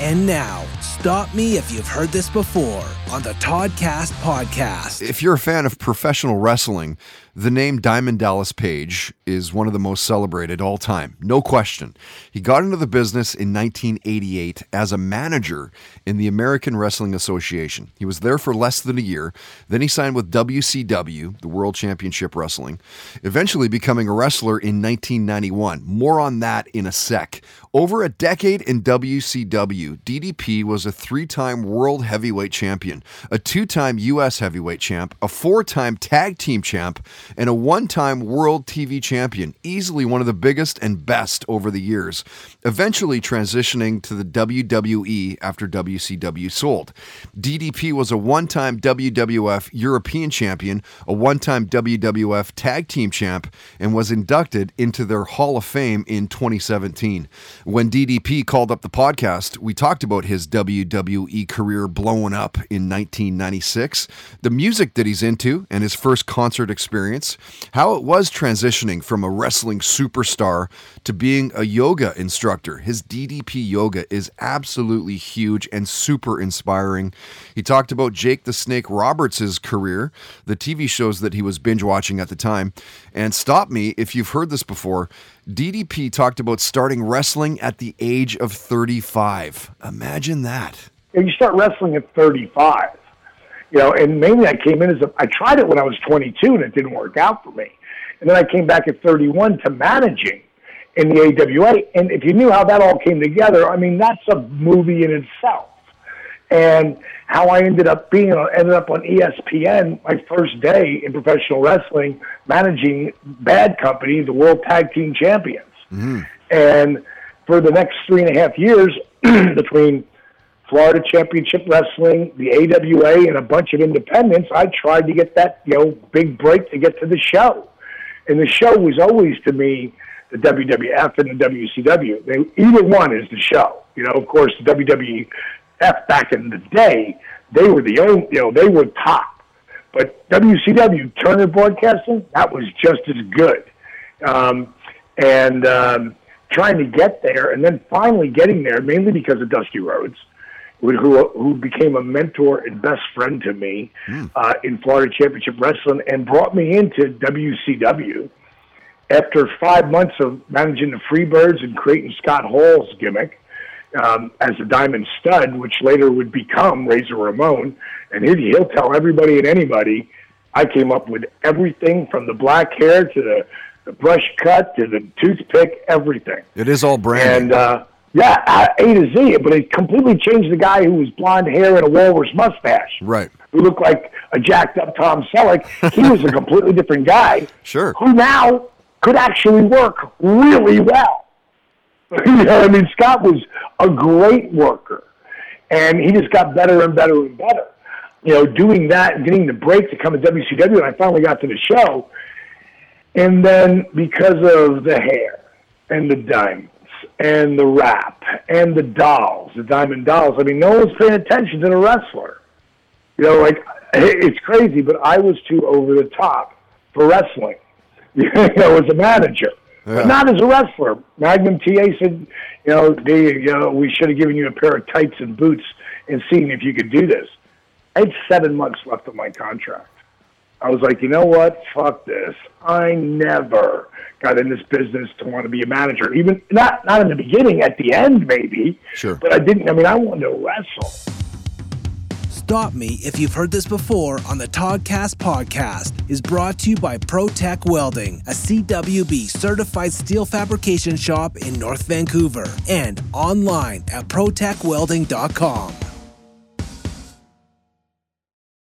And now, stop me if you've heard this before on the Toddcast podcast. If you're a fan of professional wrestling, the name Diamond Dallas Page is one of the most celebrated all time, no question. He got into the business in 1988 as a manager in the American Wrestling Association. He was there for less than a year. Then he signed with WCW, the World Championship Wrestling, eventually becoming a wrestler in 1991. More on that in a sec. Over a decade in WCW, DDP was a three time world heavyweight champion, a two time U.S. heavyweight champ, a four time tag team champ, and a one time world TV champion, easily one of the biggest and best over the years, eventually transitioning to the WWE after WCW sold. DDP was a one time WWF European champion, a one time WWF tag team champ, and was inducted into their Hall of Fame in 2017. When DDP called up the podcast, we talked about his WWE career blowing up in 1996, the music that he's into, and his first concert experience, how it was transitioning from a wrestling superstar to being a yoga instructor. His DDP yoga is absolutely huge and super inspiring. He talked about Jake the Snake Roberts' career, the TV shows that he was binge watching at the time. And stop me if you've heard this before. DDP talked about starting wrestling at the age of 35. Imagine that. You start wrestling at 35. You know, and mainly I came in as a, I tried it when I was 22 and it didn't work out for me. And then I came back at 31 to managing in the AWA. And if you knew how that all came together, I mean, that's a movie in itself. And how I ended up being, ended up on ESPN my first day in professional wrestling, managing Bad Company, the World Tag Team Champions. Mm-hmm. And for the next three and a half years, between Florida Championship Wrestling, the AWA, and a bunch of independents, I tried to get that you know big break to get to the show. And the show was always to me the WWF and the WCW. They, either one is the show. You know, of course, the WWF back in the day, they were the only, you know, they were top. But WCW, Turner Broadcasting, that was just as good. Um, and um, trying to get there, and then finally getting there, mainly because of Dusty Rhodes, who, who became a mentor and best friend to me Mm. uh, in Florida Championship Wrestling and brought me into WCW after five months of managing the Freebirds and creating Scott Hall's gimmick um, as a Diamond Stud, which later would become Razor Ramon. And he, he'll tell everybody and anybody, I came up with everything from the black hair to the, the brush cut to the toothpick, everything. It is all brand. And uh, yeah, uh, A to Z. But it completely changed the guy who was blonde hair and a walrus mustache, right. who looked like a jacked up Tom Selleck. He was a completely different guy Sure. who now could actually work really well. you know, I mean, Scott was a great worker, and he just got better and better and better. You know, doing that and getting the break to come to WCW, and I finally got to the show. And then because of the hair and the diamonds and the rap and the dolls, the diamond dolls, I mean, no one's paying attention to the wrestler. You know, like it's crazy, but I was too over the top for wrestling. You know, as a manager, Yeah. but not as a wrestler. Magnum TA said, you know, they, you know, we should have given you a pair of tights and boots and seen if you could do this. I had seven months left of my contract. I was like, you know what? Fuck this. I never got in this business to want to be a manager. Even not not in the beginning, at the end maybe. Sure. But I didn't. I mean, I wanted to wrestle. Stop Me If You've Heard This Before on the Toddcast podcast is brought to you by ProTech Welding, a CWB certified steel fabrication shop in North Vancouver, and online at protechwelding.com.